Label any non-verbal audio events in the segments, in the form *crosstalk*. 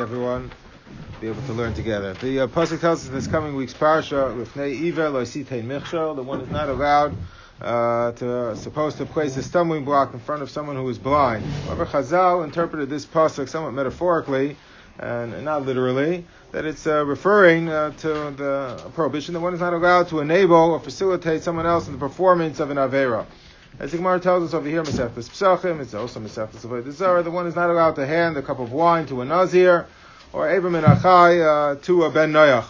everyone be able to learn together. The uh, pasuk tells us in this coming week's parsha, "Lifnei iver loisitein michshol." The one is not allowed uh, to supposed to place a stumbling block in front of someone who is blind. However, Chazal interpreted this pasuk somewhat metaphorically and not literally, that it's uh, referring uh, to the prohibition that one is not allowed to enable or facilitate someone else in the performance of an avera. As the Gemara tells us over here, Masechtas Psachim, it's also Masechtas Avodah Zarah, the one is not allowed to hand a cup of wine to a Nazir, or Abram and Achai uh, to a Ben Noach.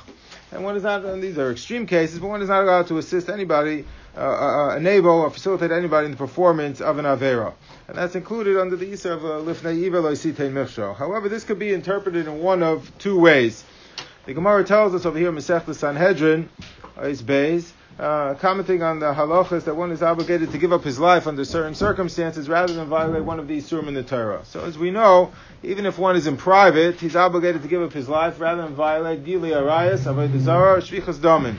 And one is not, and these are extreme cases, but one is not allowed to assist anybody, uh, uh, uh enable or facilitate anybody in the performance of an Avera. And that's included under the Isra of uh, Lifnei Iva Loisitein Michsho. However, this could be interpreted in one of two ways. The Gemara tells us over here, Masech Sanhedrin, is Beis, uh, commenting on the halachas that one is obligated to give up his life under certain circumstances rather than violate one of these surim in the Torah. So as we know, even if one is in private, he's obligated to give up his life rather than violate Gili Arayas, Avodah Zarah, Shvichas Domin.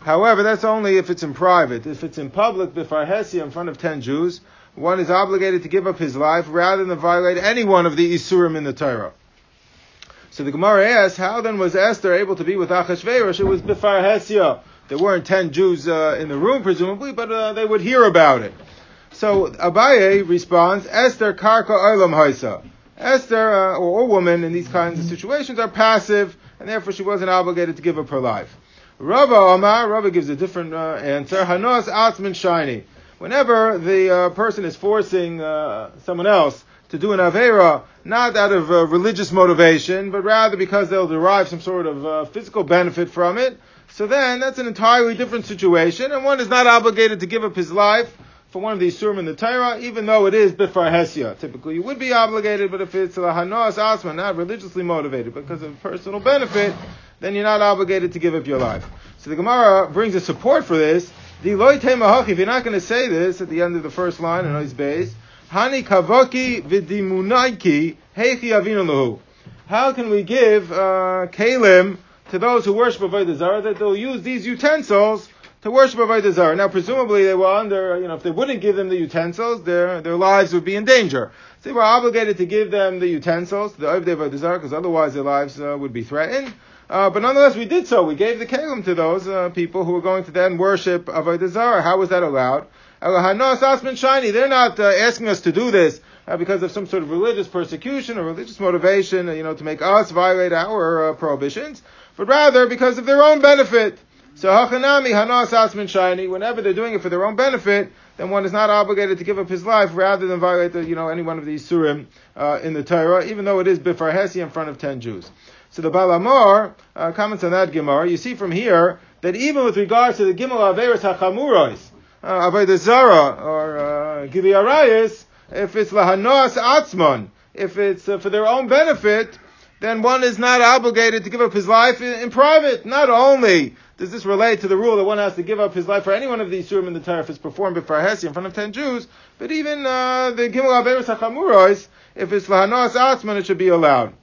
However, that's only if it's in private. If it's in public, Bifar Hesi, in front of ten Jews, one is obligated to give up his life rather than violate any one of the Isurim in the Torah. So the Gemara asks, how then was Esther able to be with Achashverosh? It was Bifar Hesia there weren't ten Jews uh, in the room, presumably, but uh, they would hear about it. So Abaye responds, Esther karka olam haisa. Esther, uh, or a woman in these kinds of situations, are passive, and therefore she wasn't obligated to give up her life. Rava Omar, Rava gives a different uh, answer. Hanos Atzman Shiny. Whenever the uh, person is forcing uh, someone else to do an Avera, not out of religious motivation, but rather because they'll derive some sort of physical benefit from it, so then that's an entirely different situation, and one is not obligated to give up his life for one of these surim in the Torah, even though it is bifar hesia. Typically, you would be obligated, but if it's lahanos asma, not religiously motivated because of personal benefit, then you're not obligated to give up your life. So the Gemara brings a support for this. The loy if you're not going to say this at the end of the first line in Ois Beis, hani kavoki vidimunaiki heichi avinu How can we give uh, kalim to those who worship Avodah Zarah that they'll use these utensils to worship Avodah Zarah. Now, presumably they were under, you know, if they wouldn't give them the utensils, their, their lives would be in danger. So they were obligated to give them the utensils, the Avodah Zarah, because otherwise their lives uh, would be threatened. Uh, but nonetheless, we did so. We gave the kelim to those uh, people who were going to then worship Avodah Zarah. How was that allowed? They're not uh, asking us to do this uh, because of some sort of religious persecution or religious motivation, you know, to make us violate our uh, prohibitions but rather because of their own benefit. So hachanami hanas asmin shiny. Whenever they're doing it for their own benefit, then one is not obligated to give up his life rather than violate the, you know any one of these surim uh, in the Torah, even though it is bifar hesi in front of ten Jews. So the Baal HaMaor uh, comments on that Gemara. You see from here that even with regards to the Gimel Averis Hachamuros, uh, Avodah Zara or uh, Gili Arayis, if it's lahanos atzmon, if it's uh, for their own benefit, then one is not obligated to give up his life in, in, private. Not only does this relate to the rule that one has to give up his life for any one of these surim in the Torah if it's performed before Hesi in front of ten Jews, but even uh, the Gimel Averis HaChamuros, if it's Lahanos Atzman, it should be allowed.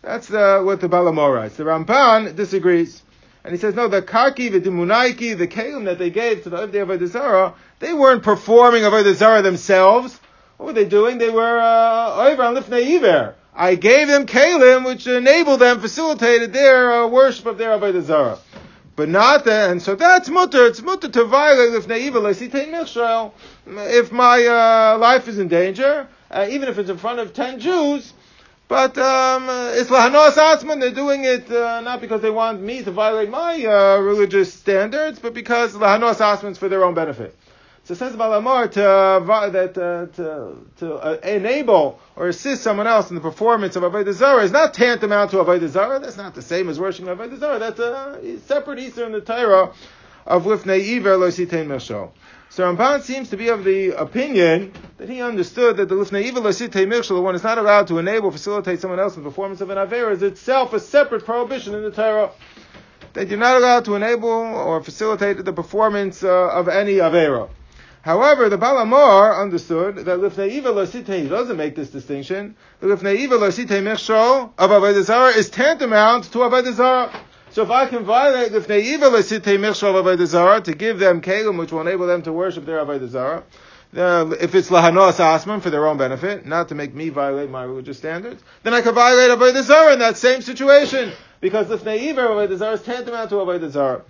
That's uh, what the Baal HaMaor writes. The Ramban disagrees. And he says, no, the Karki, the Dimunaiki, the Kalim that they gave to the Avdei Avodah Zarah, they weren't performing Avodah Zarah themselves. What were they doing? They were uh, over on Lifnei Iver. I gave them kalim, which enabled them, facilitated their uh, worship of their avodah zarah. But not that, and so that's mutter. It's mutter to violate if naiva If my uh, life is in danger, uh, even if it's in front of ten Jews, but um, it's lahanos atzman. They're doing it uh, not because they want me to violate my uh, religious standards, but because lahanos atzman is for their own benefit. So says Baal HaMaor to uh, that uh, to to uh, enable or assist someone else in the performance of avodah zarah is not tantamount to avodah zarah. That's not the same as worshiping avodah zarah. That's a separate Easter in the Torah of lifnei iver lo sitein. So Ramban seems to be of the opinion that he understood that the lifnei iver lo sitein the one is not allowed to enable, facilitate someone else in the performance of an aver, is itself a separate prohibition in the Torah that you're not allowed to enable or facilitate the performance uh, of any avera. However, the Baal HaMaor understood that Lifnei Iva Losite, he doesn't make this distinction. The Lifnei Iva Losite Mechsho of Avodah is tantamount to Avodah So if I can violate Lifnei Iva Losite Mechsho of Avodah to give them Kalim, which will enable them to worship their Avodah Uh, if it's lahanos asman for their own benefit, not to make me violate my religious standards, then I could violate avodah zarah in that same situation because if neiver avodah zarah is tantamount to avodah zarah.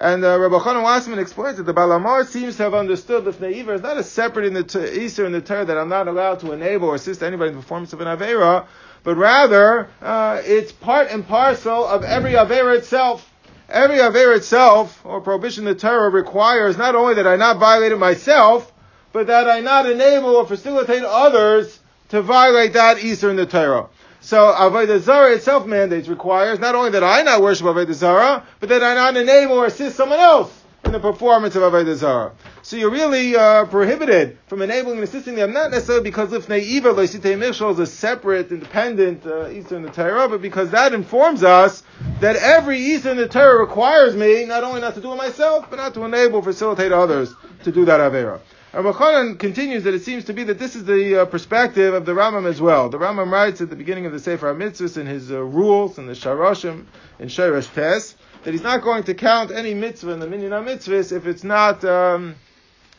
And uh, Rabbi Chanan Wasserman explains that the Baal HaMaor seems to have understood that Neiver is not a separate in the t- Easter in the Torah that I'm not allowed to enable or assist anybody in the performance of an Avera, but rather uh, it's part and parcel of every Avera itself. Every Avera itself, or prohibition the Torah, requires not only that I not violate it myself, but that I not enable or facilitate others to violate that Easter in the Torah. So Avodah Zarah itself mandates, requires not only that I not worship Avodah Zarah, but that I not enable or assist someone else in the performance of Avodah Zarah. So you're really uh, prohibited from enabling and assisting them, not necessarily because Lifnei Iva Loisitei Mishal is a separate, independent uh, Easter in the Torah, but because that informs us that every Easter in the Torah requires me not only not to do it myself, but not to enable, facilitate others to do that Avera. Rabbi Chanan continues that it seems to be that this is the uh, perspective of the Rambam as well. The Rambam writes at the beginning of the Sefer HaMitzvahs in his uh, rules and the Sharashim in Shirish Tes that he's not going to count any mitzvah in the Minyan HaMitzvahs if it's not, um,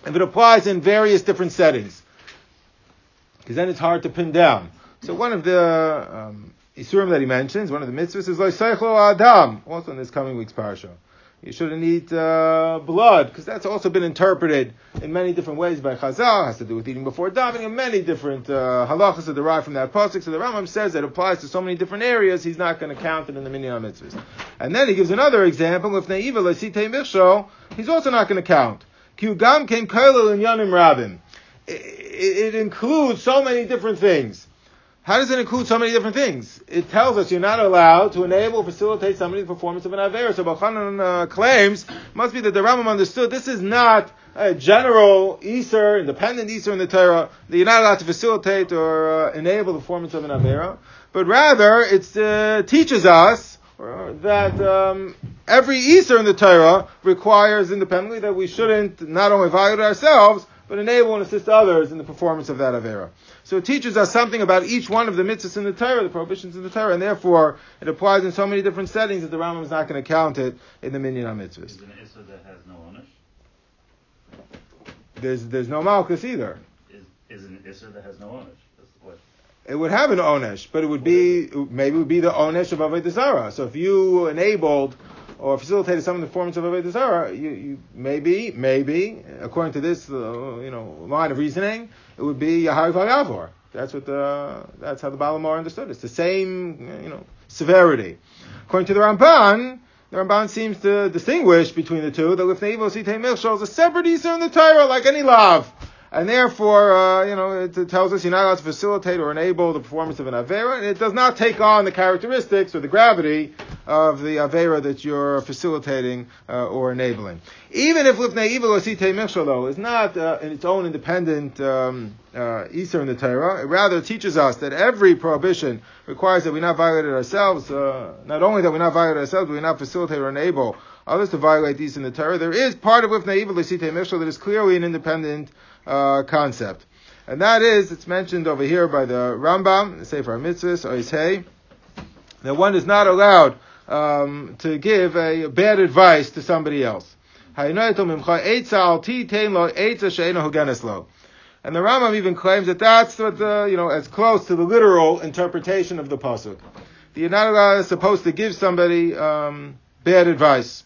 if it applies in various different settings. Because then it's hard to pin down. So one of the um, Isurim that he mentions, one of the mitzvahs is Lo Adam, also in this coming week's parasha you shouldn't eat uh, blood, because that's also been interpreted in many different ways by Chazal. Has to do with eating before davening, and many different uh, halachas are derived from that pasuk. So the Rambam says that it applies to so many different areas. He's not going to count it in the minyan mitzvahs. And then he gives another example. If neiva lesite michsho, he's also not going to count. Kugam came kailul and yanim rabin. It includes so many different things. How does it include so many different things? It tells us you're not allowed to enable, or facilitate somebody's performance of an Avera. So Bachanan uh, claims, must be that the Rambam understood this is not a general Easter, independent Easter in the Torah, that you're not allowed to facilitate or uh, enable the performance of an Avera, but rather it uh, teaches us that um, every Easter in the Torah requires independently that we shouldn't not only violate ourselves, but enable and assist others in the performance of that Avera. So it teaches us something about each one of the mitzvahs in the Torah, the prohibitions in the Torah, and therefore it applies in so many different settings that the Rambam is not going to count it in the minyan mitzvahs. Is an issa that has no onish? There's there's no malchus either. Is, is an issa that has no onish? That's the question. It would have an onesh, but it would be maybe it would be the onesh of avodah zarah. So if you enabled or facilitated some of the performance of avodah zarah, you, you maybe maybe according to this uh, you know line of reasoning, it would be Yahari Yavor. That's what the, that's how the Baal HaMaor understood it. It's the same, you know, severity. According to the Ramban, the Ramban seems to distinguish between the two. The Lifnei Sitei Milshal is a separate Yisur in the Torah, like any lav. And therefore, uh, you know, it, it, tells us you're not allowed to facilitate or enable the performance of an Avera, and it does not take on the characteristics or the gravity of the Avera that you're facilitating uh, or enabling. Even if Lifnei Evil Osite Mechshalo is not uh, in its own independent um, uh, Easter in the Torah, it rather teaches us that every prohibition requires that we not violate it ourselves, uh, not only that we not violate ourselves, but we not facilitate or enable others to violate these in the Torah. There is part of Lifnei Evil Osite Mechshalo that is clearly an independent uh, concept. And that is, it's mentioned over here by the Rambam, the Sefer Mitzvahs, Oishei, that one is not allowed um, to give a bad advice to somebody else. And the Rambam even claims that that's what the, you know, as close to the literal interpretation of the pasuk. You're not supposed to give somebody um, bad advice.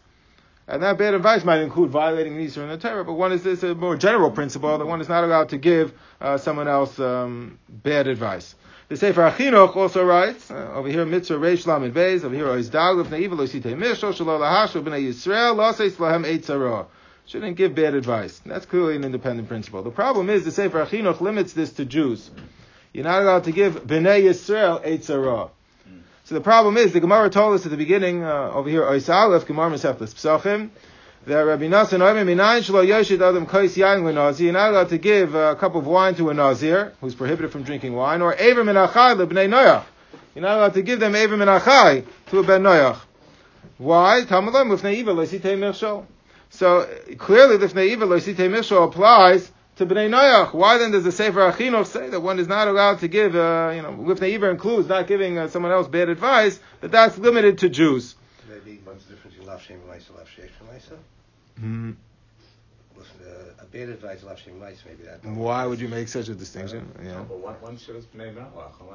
And that bad advice might include violating the in the Torah, but one is this a more general principle that one is not allowed to give uh, someone else um, bad advice. The Sefer HaChinuch also writes uh, over here mitzvah reish lamed beis over here is dag of neivul ositei mishol shelo lahashu b'nei Yisrael loseis lahem eitzara. Shouldn't give bad advice. That's clearly an independent principle. The problem is the Sefer HaChinuch limits this to Jews. You're not allowed to give b'nei Yisrael eitzara. So the problem is, the Gemara told us at the beginning, uh, over here, Ois Aleph, Gemara Mesechtes Psachim, that Rabbi Nassan Oime Minayin Shlo Yoshid Adam Kais Yain L'Nazir, you're not allowed to give a cup of wine to a Nazir, who's prohibited from drinking wine, or Aver Minachai L'Bnei Noach. You're not allowed to give them Aver Minachai to a Ben Noach. Why? Tamalam Lifnei Iva L'Sitei Mirshol. So clearly, Lifnei Iva L'Sitei Mirshol applies to Bnei Noach. Why then does the Sefer HaChinuch say that one is not allowed to give, uh, you know, Lifnei Iver includes not giving uh, someone else bad advice, that that's limited to Jews? Maybe what's the difference between Lav Shem and Lav Shesh and hmm with uh, a bad advice, love shem rights, maybe that. Why would you make such a distinction? No, Yeah. but one, one shivas b'nei Noach, and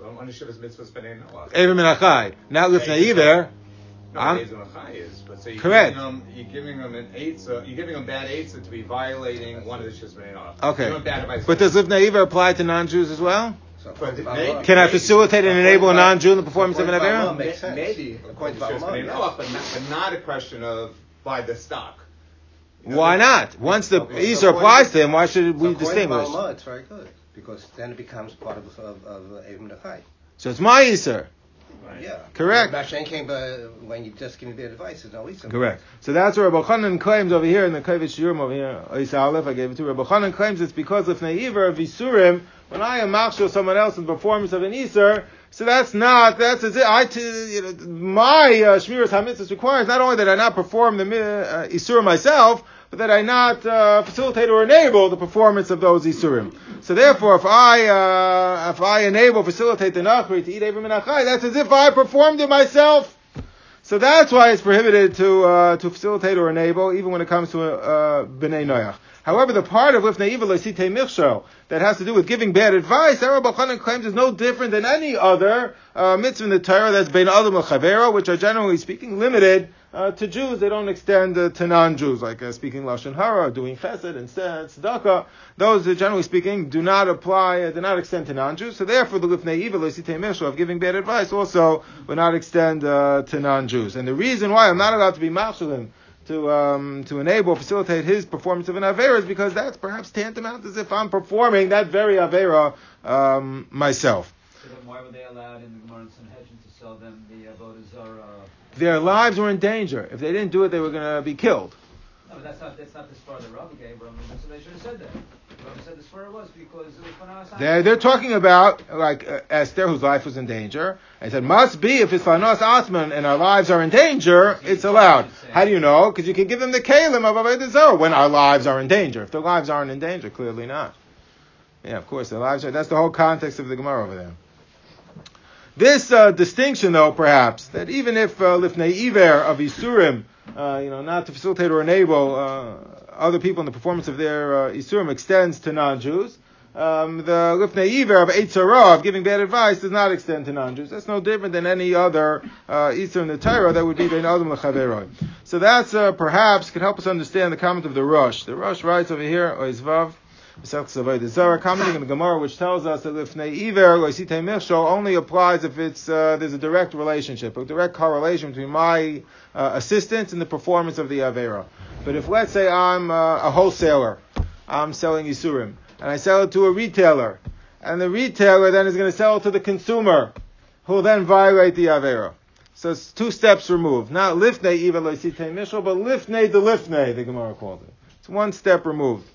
one, one shivas mitzvahs b'nei Noach. Ever minachai. Not lifnei iver. No, I'm- Beis Hamachai is, but so you're Correct. giving them, you're giving them an eitzah, you're giving them bad eitzah to be violating one of the shivas b'nei Okay. You're doing bad advice. But does lifnei iver apply to non-Jews as well? So But according to maybe- Balmud- Can I facilitate and enable a non-Jew in the performance of an According to avera? Balmud, makes sense. Maybe, According to shivas Balmud, b'nei yes. Noach, but not, but not a question of buy the stock. You know, Why not? Once the Okay, Easter so applies to him, why should we according to distinguish? Balmud, it's very good because then it becomes part of of, of uh, Avim Nechai. So it's my Easter. Right. Yeah. Correct. Mashen came uh, when you just give me bad advice. it's no reason. Correct. So that's what Rabbi Chanan claims over here in the Kovetz Shiurim over here. Isa Aleph, I gave it to Rabbi Chanan claims it's because of Neiver of Isurim. When I am machshel someone else in the performance of an Easter, so that's not that's as it. I t- you know, my uh, Shmiras Hamitzvahs requires not only that I not perform the uh, Isur myself, but that I not uh, facilitate or enable the performance of those Isurim. So therefore, if I uh, if I enable, facilitate the Nachri to eat Avim Menachai, that's as if I performed it myself. So that's why it's prohibited to uh, to facilitate or enable, even when it comes to uh, bnei noyach. However, the part of lifnei evil lesite michsho that has to do with giving bad advice, Rabbi Chanan claims is no different than any other uh, mitzvah in the Torah that's bein adam which are generally speaking limited uh, to Jews. They don't extend uh, to non-Jews, like uh, speaking lashon hara, doing chesed and tzedakah. Those, generally speaking, do not apply, uh, do not extend to non-Jews. So therefore, the lifnei evil of giving bad advice also would not extend uh, to non-Jews. And the reason why I'm not allowed to be machshalim to um, to enable, facilitate his performance of an avera is because that's perhaps tantamount as if I'm performing that very avera um, myself. So then why were they allowed in the Gemara and Sanhedrin to sell them the Avodah Zarah? Their lives were in danger. If they didn't do it, they were going to be killed. No, but that's not that's not the svara that Rabbi gave. Rabbi, so they should have said that. Rabbi said the svara was because it was They're, they're talking about like uh, Esther, whose life was in danger. And said, must be if it's Fanos Asman and our lives are in danger, it's allowed. How do you know? Because you can give them the kalim of Avodah when our lives are in danger. If their lives aren't in danger, clearly not. Yeah, of course, their lives are. That's the whole context of the Gemara over there. This uh, distinction, though, perhaps, that even if uh, lifnei iver of isurim, uh, you know, not to facilitate or enable uh, other people in the performance of their uh, isurim extends to non-Jews, um, the lifnei iver of eitzara of giving bad advice does not extend to non-Jews. That's no different than any other uh, isur in the Torah that would be ben adam lechaveroi. So that's perhaps could help us understand the comment of the Rosh. The Rosh writes over here, Oizvav. Zara commenting in the Gemara, which tells us that lifnei iver loisite michshol only applies if it's uh, there's a direct relationship, a direct correlation between my uh, assistance and the performance of the avera. But if let's say I'm uh, a wholesaler, I'm selling isurim, and I sell it to a retailer, and the retailer then is going to sell it to the consumer, who will then violate the avera. So it's two steps removed. Not lifnei iver loisite michshol, but lifnei de lifnei, the Gemara called it. It's one step removed.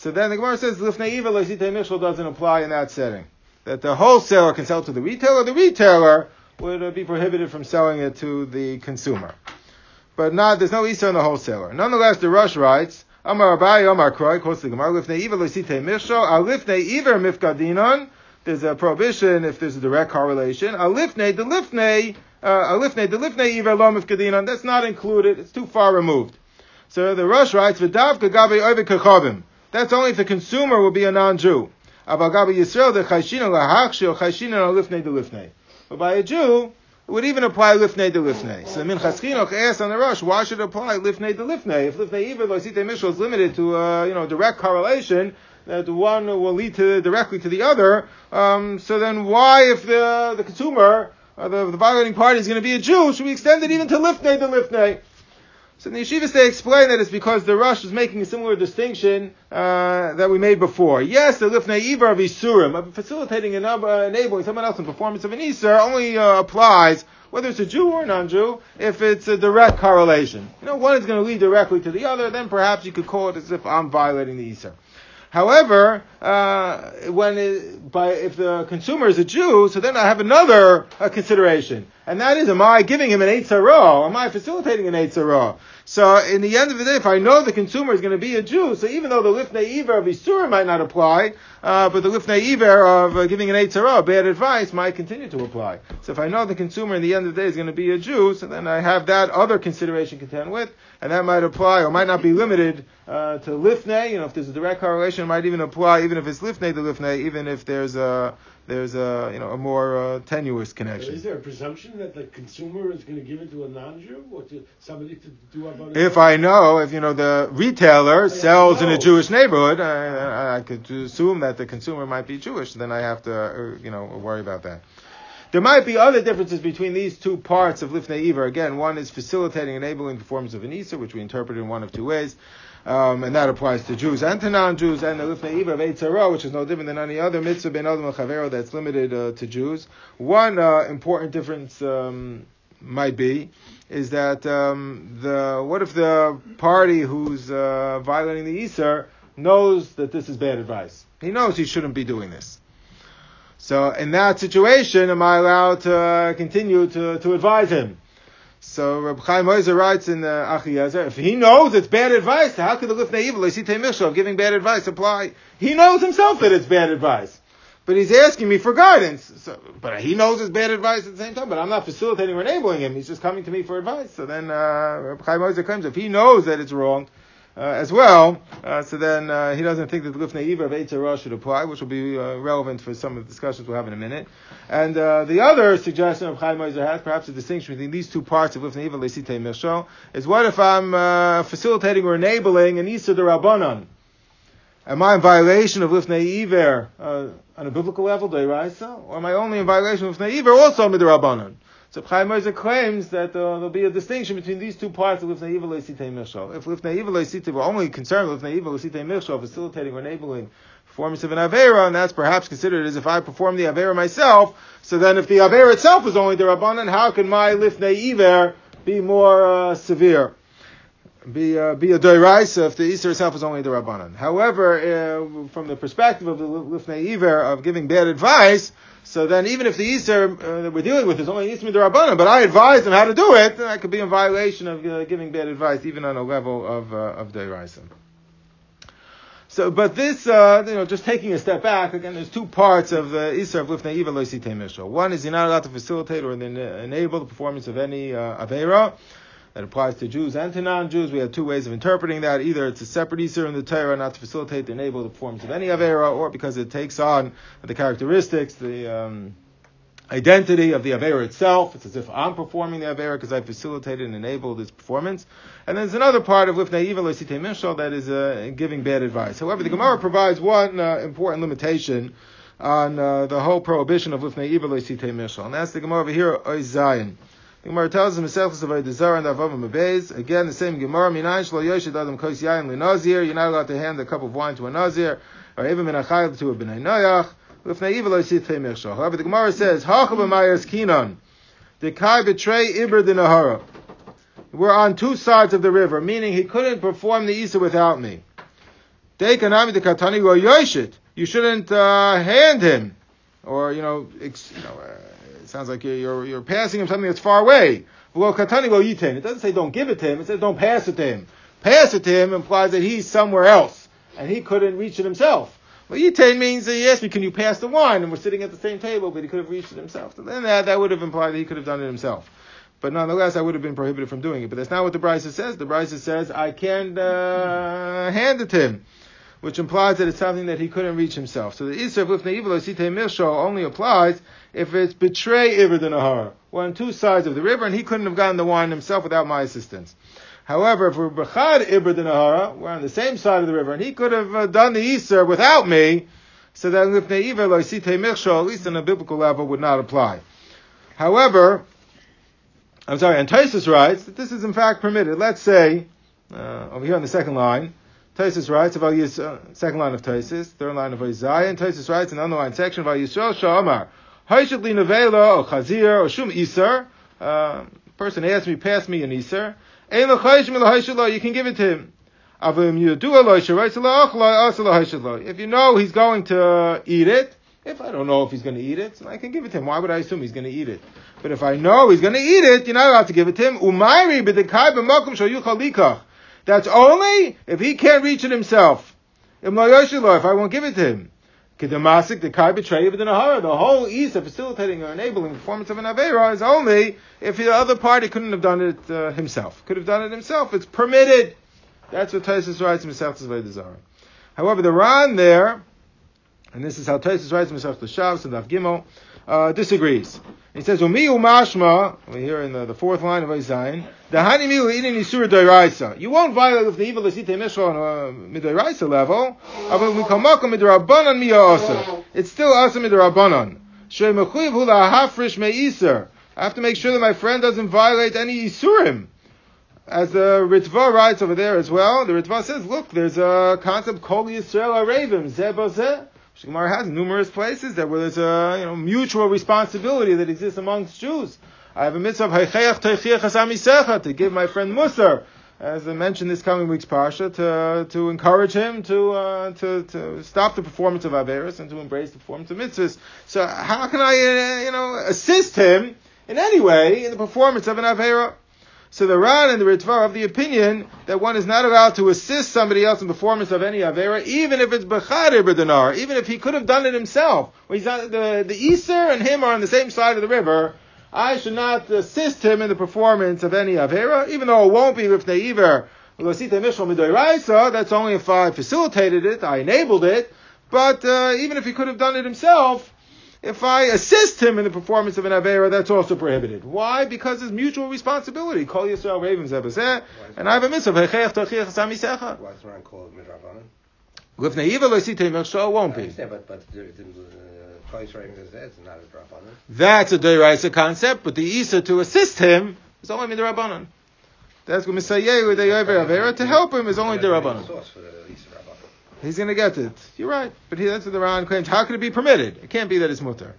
So then the Gemara says lifnei loisite mishal doesn't apply in that setting. That the wholesaler can sell to the retailer, the retailer would uh, be prohibited from selling it to the consumer. But not, there's no Isa on the wholesaler. Nonetheless, the Rosh writes, Amar Abai, Amar Kroi, quotes the Gemara, lifnei iver loisite mishal, al lifnei iver mifkadinon, there's a prohibition if there's a direct correlation. Al lifnei, the lifnei, uh, iver lo that's not included, it's too far removed. So the Rosh writes, V'dav kagabe oivik kachavim. That's only if the consumer will be a non-Jew. But by a Jew, it would even apply lifnei de lifnei. So the Minchas Chinuch asks on the Rosh, why should it apply lifnei de lifnei? If lifnei even loisite mishal is limited to a you know direct correlation, that one will lead to directly to the other. Um, so then why, if the the consumer, uh, the, the violating party is going to be a Jew, should we extend it even to lifnei de lifnei? So in the yeshivas they explain that it's because the Rosh is making a similar distinction uh, that we made before. Yes, the lifnei of isurim, facilitating and uh, enabling someone else in performance of an isur only uh, applies whether it's a Jew or a non-Jew if it's a direct correlation. You know, one is going to lead directly to the other, then perhaps you could call it as if I'm violating the isur. However, uh, when it, by if the consumer is a Jew, so then I have another uh, consideration. And that is, am I giving him an Eitzara? Am I facilitating an Eitzara? So in the end of the day, if I know the consumer is going to be a Jew, so even though the Lifnei Iver of Isura might not apply, uh, but the Lifnei Iver of uh, giving an Eitzara, bad advice, might continue to apply. So if I know the consumer in the end of the day is going to be a Jew, so then I have that other consideration to contend with, and that might apply or might not be limited uh, to Lifnei. You know, if there's a direct correlation, it might even apply even if it's Lifnei to Lifnei, even if there's a there's a you know a more uh, tenuous connection. Is there a presumption that the consumer is going to give it to a non-Jew or to somebody to do about it? If I know, if you know the retailer I sells in a. Jewish neighborhood, I, I could assume that the consumer might be Jewish. Then I have to, uh, you know, worry about that. There might be other differences between these two parts of Lifnei Iver. Again, one is facilitating, enabling the performance of an Isa, which we interpret in one of two ways. Um, and that applies to Jews and to non-Jews, and the Lifnei Iver of Eitzara, which is no different than any other mitzvah ben Adam Chavero that's limited uh, to Jews. One uh, important difference um, might be is that um, the what if the party who's uh, violating the Isser knows that this is bad advice? He knows he shouldn't be doing this. So in that situation, am I allowed to continue to, to advise him? So Reb Chaim Oizer writes in uh, Achiezer, if he knows it's bad advice, how could the Lifnei Evil of giving bad advice apply? He knows himself that it's bad advice. But he's asking me for guidance. So, but he knows it's bad advice at the same time, but I'm not facilitating or enabling him. He's just coming to me for advice. So then uh, Reb Chaim Oizer claims if he knows that it's wrong, as well. Uh, so then uh, he doesn't think that the Lifnei Iver of Eitzah should apply, which will be uh, relevant for some of the discussions we'll have in a minute. And uh, the other suggestion of Chaim Oizer has, perhaps a distinction between these two parts of Lifnei Iver Lesite Mishal, is what if I'm uh, facilitating or enabling an Isa de Rabbanon? Am I in violation of Lifnei Iver uh, on a biblical level, Deiraisa? Or am I only in violation of Lifnei Iver also Midrabbanon? So Chaim Oizer claims that uh, there'll be a distinction between these two parts of Lifnei Iver Leisitei Mirshal. If Lifnei Iver Leisitei were only concerned with Lifnei Iver Leisitei Mirshal, facilitating or enabling performance of an Avera, and that's perhaps considered as if I perform the Avera myself, so then if the Avera itself is only the Rabbanan, how can my Lifnei Iver be more uh, severe? Be, uh, be a doiraisa if the Easter itself is only the Rabbanan. However, uh, from the perspective of the Lifnei Iver of giving bad advice, so then, even if the Easter uh, that we're dealing with is only Easter the Rabbanan, but I advise them how to do it, then I could be in violation of uh, giving bad advice, even on a level of uh, of Deiraisa. So, but this, uh, you know, just taking a step back, again, there's two parts of the Isra of Lifnei Iva Loisite Mishra. One is you're not allowed to facilitate or enable the performance of any uh, Avera. That applies to Jews and to non-Jews. We have two ways of interpreting that. Either it's a separate Isra in the Torah, not to facilitate, and enable the performance of any Avera, or because it takes on the characteristics, the um, identity of the Avera itself. It's as if I'm performing the Avera because I facilitated and enabled its performance. And there's another part of Lifnei Iva Loisite Mishal that is uh, giving bad advice. However, the Gemara provides one uh, important limitation on uh, the whole prohibition of Lifnei Iva Loisite Mishal. And that's the Gemara over here, Zion. The Gemara tells him Mesechus of Desire and Avav Mabez. Again, the same Gemara. Minayin shlo yoshid adam kos yain linazir. You're not allowed to hand a cup of wine to a nazir, or even min achayil to a b'nai noyach. However, the Gemara says hacha b'mayas kinon. The kai betray iber the nahara. We're on two sides of the river, meaning he couldn't perform the Isa without me. Dekanami the katani yoshid. You shouldn't uh, hand him, or you know, ex, you know. Uh, it sounds like you're, you're, you're, passing him something that's far away. It doesn't say don't give it to him, it says don't pass it to him. Pass it to him implies that he's somewhere else, and he couldn't reach it himself. Well, yitain means that he asked me, can you pass the wine? And we're sitting at the same table, but he could have reached it himself. So then that, that would have implied that he could have done it himself. But nonetheless, I would have been prohibited from doing it. But that's not what the Brisa says. The Brisa says, I can uh, hand it to him which implies that it's something that he couldn't reach himself. So the Isra of Lifnei Evil only applies if it's betray Iver the. We're on two sides of the river, and he couldn't have gotten the wine himself without my assistance. However, if we're Bechad Iber we're on the same side of the river, and he could have uh, done the Isra without me, so that Lifnei Evil Site Mirsho, at least on a biblical level, would not apply. However, I'm sorry, and Taisus writes that this is in fact permitted. Let's say, uh, over here on the second line, Taisus writes about Yis, uh, second line of Taisus, third line of Isaiah, and Taisus writes in the underlined section about Yisrael Shamar, Haishit li nevela or chazir or shum isar. Uh, person asked me, pass me an isar. Ein lo you can give it to him. If you know he's going to eat it, If I don't know if he's going to eat it, I can give it to him. Why would I assume he's going to eat it? But if I know he's going to eat it, you're not allowed to give it to him. Umayri b'dekai b'makom shal yuchal likach. That's only if he can't reach it himself. If I won't give it to him. Kedamasik, the kai betray the nahara. The whole ease of facilitating or enabling the performance of an avera is only if the other party couldn't have done it uh, himself. Could have done it himself. It's permitted. That's what Tosis writes in Mesechtes Vedazara. However, the Ran there, and this is how Tosis writes Mesechtes Shabbos and Daf Gimel, uh, disagrees. He says, "Umi umashma." We hear in the, the fourth line of Isaiah, "The hanimi eating isur doiraisa." You won't violate the evil asite mishra on a midoiraisa level. But we come mikamaka midrabanan miyasa. It's still asa midrabanan. Shemechuyev hula hafrish meiser. I have to make sure that my friend doesn't violate any isurim. As the Ritva writes over there as well, the Ritva says, look, there's a concept called Yisrael Arevim, zeh Gemara has numerous places that where there's a you know mutual responsibility that exists amongst Jews. I have a mitzvah to give my friend Musar, as I mentioned this coming week's parsha, to to encourage him to uh, to to stop the performance of averis and to embrace the performance of mitzvahs. So how can I uh, you know assist him in any way in the performance of an avera? So the Ran and the Ritva have the opinion that one is not allowed to assist somebody else in performance of any Avera, even if it's Bechadir B'dinar, even if he could have done it himself. When he's the, the Iser and him are on the same side of the river, I should not assist him in the performance of any Avera, even though it won't be with Neiver. That's only if I facilitated it, I enabled it, but uh, even if he could have done it himself, if I assist him in the performance of an Avera, that's also prohibited. Why? Because it's mutual responsibility. Call Yisrael Ravens and I have a mitzvah. Why is Ran called Midrabanan? With Neiva Loisite Mersho, won't be. but, but uh, it's not a Drabanan. That's a Deiraisa concept, but the Isa to assist him is only Midrabanan. That's what Misayehu, the Avera, to help him is only Derabanan. He's going to get it. You're right. But he, that's what the Ran claims. How can it be permitted? It can't be that it's mutter.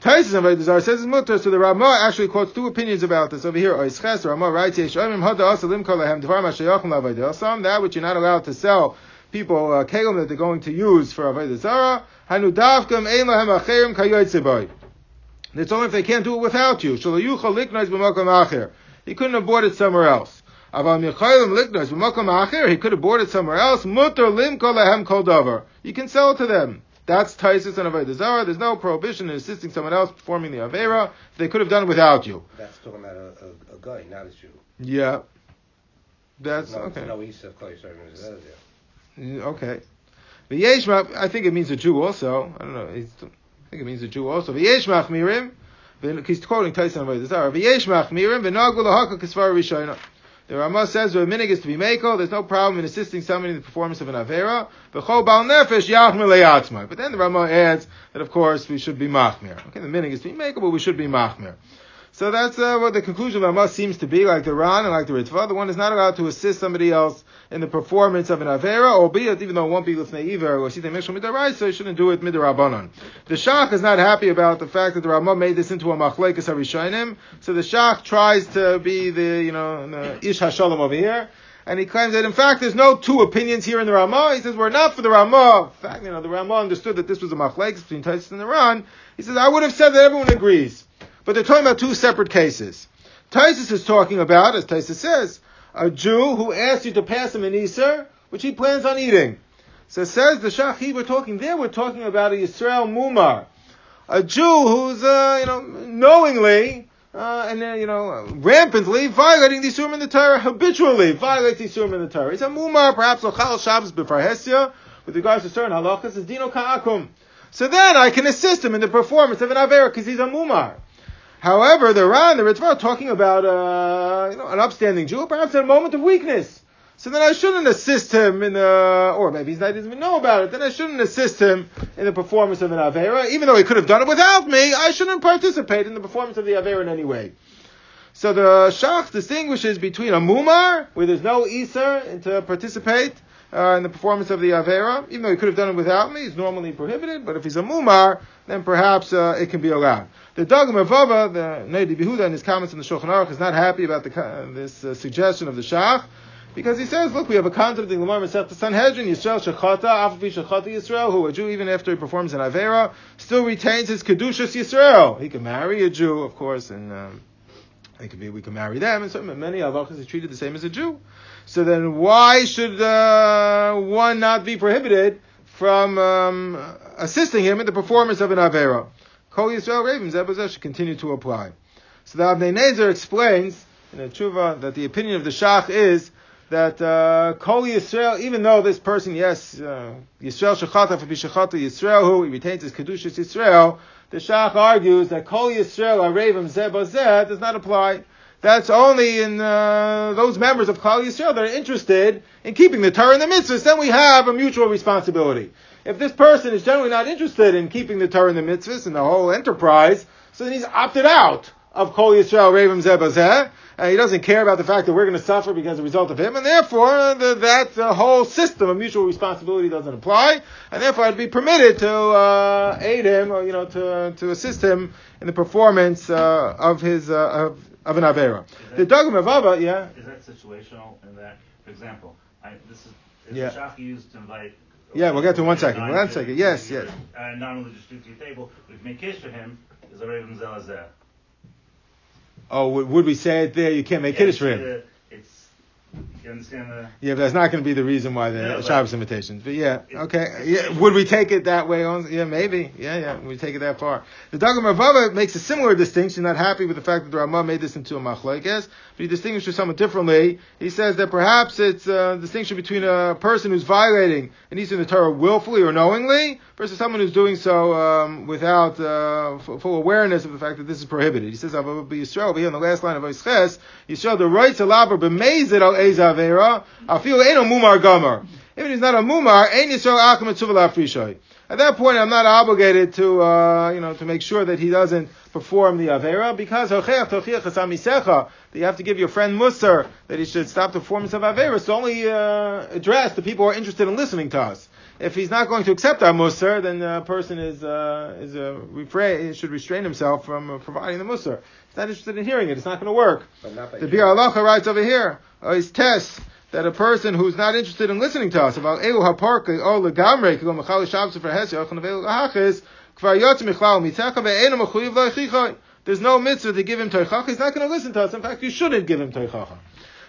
Taisus of Avodah says it's mutter, so the Ramah actually quotes two opinions about this over here. Ramah writes, that which you're not allowed to sell people uh, that they're going to use for kayotzeboy. It's only if they can't do it without you. He couldn't have bought it somewhere else. Aval Michailim Liknos B'Makom Acher, he could have bought it somewhere else. Mutter Limko Lehem Kol You can sell it to them. That's Taisus and Avodah Zarah. There's no prohibition in assisting someone else performing the Avera. They could have done it without you. That's talking about a, a, a guy, not a Jew. Yeah. That's no, okay. No of Kol Yisrael Okay. The Yeshmach, I think it means a Jew also. I don't know. I think it means a Jew also. The Yeshmach Mirim. He's quoting Tyson Avodah Zarah. The Yeshmach Mirim. V'nagul lahaka kisvar rishayna. The Ramah says the minig is to be mako. There's no problem in assisting somebody in the performance of an avera. But then the Ramah adds that of course we should be machmir. Okay, the minig is to be mako, but we should be machmir. So that's uh, what the conclusion of Ramah seems to be, like the Ran and like the Ritva. The one is not allowed to assist somebody else in the performance of an Avera, albeit even though it won't be Lifnei Iver or Sita Mishal Midarai, so he shouldn't do it Midarabanan. The Shach is not happy about the fact that the Ramah made this into a Machlekes HaRishainim, so the Shach tries to be the, you know, the Ish HaShalom over here, and he claims that in fact there's no two opinions here in the Ramah. He says we're not for the Ramah. In fact, you know, the Ramah understood that this was a Machlekes between Taisus and Iran. He says I would have said that everyone agrees. But they're talking about two separate cases. Taisus is talking about, as Taisus says, a Jew who asks you to pass him an Easter, which he plans on eating. So says the Shachi, we're talking there, we're talking about a Yisrael Mumar. A Jew who's, uh, you know, knowingly, uh, and uh, you know, rampantly violating the Isurim in the Torah, habitually violates the Isurim in the Torah. He's a Mumar, perhaps Ochal Shabbos B'Farhesia, with regards to certain halachas, is Dino Ka'akum. So then I can assist him in the performance of an Avera, because he's a Mumar. However, the Ran, the Ritva, talking about uh, you know, an upstanding Jew, perhaps in a moment of weakness. So then I shouldn't assist him in the, or maybe he doesn't even know about it. Then I shouldn't assist him in the performance of an avera, even though he could have done it without me. I shouldn't participate in the performance of the avera in any way. So the Shach distinguishes between a mumar, where there's no iser to participate uh, in the performance of the avera, even though he could have done it without me. It's normally prohibited, but if he's a mumar, then perhaps uh, it can be allowed. The Dagul Mervava, the Noda BiYehuda, in his comments in the Shulchan Aruch, is not happy about the, uh, this uh, suggestion of the Shach. Because he says, look, we have a concept in Lamar Masech the Sanhedrin, Yisrael Shechata, Afapi Shechata Yisrael, who a Jew, even after he performs an Avera, still retains his Kedushas Yisrael. He can marry a Jew, of course, and um, it could be we can marry them, and so many halachas are treated the same as a Jew. So then, why should uh, one not be prohibited from um, assisting him in the performance of an avera? Kol Yisrael Ravens Zebazeh should continue to apply. So the Avnei Nezer explains in a tshuva that the opinion of the Shach is that uh, Kol Yisrael, even though this person, yes, uh, Yisrael Shechata for Bishachata Yisrael, who he retains his Kedushas Yisrael, the Shach argues that Kol Yisrael Arevim Zebazeh does not apply. That's only in uh, those members of Klal Yisrael that are interested in keeping the Torah and the mitzvahs. Then we have a mutual responsibility. If this person is generally not interested in keeping the Torah and the mitzvahs and the whole enterprise, so then he's opted out of Kol Yisrael Revim Zebazeh, and he doesn't care about the fact that we're going to suffer because of a result of him, and therefore uh, the, that uh, whole system of mutual responsibility doesn't apply, and therefore I'd be permitted to uh, aid him, or you know, to to assist him in the performance uh, of his uh, of, of an avera. The Dagam of Abba, yeah. Is that situational in that, for example, I, this is, is Yeah. the shach used to invite Yeah, we'll get to one second. One second. Yes, yes. Uh, non-religious to your table, but if make kish for him, is a Raven Zelazeh. Oh, would, we say it there? You can't make kiddush for him. You understand the, Yeah, but that's not going to be the reason why the but- Shabbos invitations. But yeah, okay. Yeah, would we take it that way? On yeah, maybe. Yeah, yeah. We take it that far. The Dagul Mervava makes a similar distinction. Not happy with the fact that the Ramah made this into a machlekes, but he distinguishes somewhat differently. He says that perhaps it's a distinction between a person who's violating an Eastern the Torah willfully or knowingly versus someone who's doing so um, without uh, f- full awareness of the fact that this is prohibited. He says, "Avodah Yisrael." Over here in the last line of Oisches, Yisrael the right to laver b'meizid al ezavera afil eno mumar gomer. If he's not a mumar, ein Yisrael akum lafrishoy. At that point, I'm not obligated to, uh, you know, to make sure that he doesn't perform the avera because. That you have to give your friend Musar that he should stop the performance of avera. So only uh, address the people who are interested in listening to us. If he's not going to accept our musar, then the person is uh, is uh, should restrain himself from uh, providing the musar. Not interested in hearing it. It's not going to work. But not by The. Biur Halacha writes over here, uh, his test that a person who's not interested in listening to us about Elu Haparka or Legamre Kigom Mechal for Ochon Avelu Lahachis Kvar Yotz Michlal Mitzecha Ve'enu Lo'ichichoi. There's no mitzvah to give him Teichacha. He's not going to listen to us. In fact, you shouldn't give him Teichacha.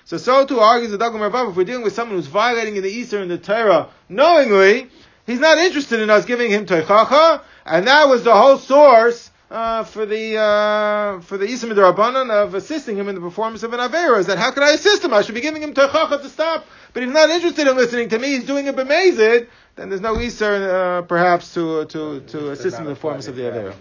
So, so too argues the Dagmar Rav, if we're dealing with someone who's violating in the Easter and the Torah knowingly, he's not interested in us giving him Teichacha, and that was the whole source uh, for the uh, for the Rabbanan of assisting him in the performance of an Avera is that how can I assist him? I should be giving him Teichacha to stop. But he's not interested in listening to me, he's doing it b'mezid, then there's no Isar uh, perhaps to to to assist him in the performance of the Avera.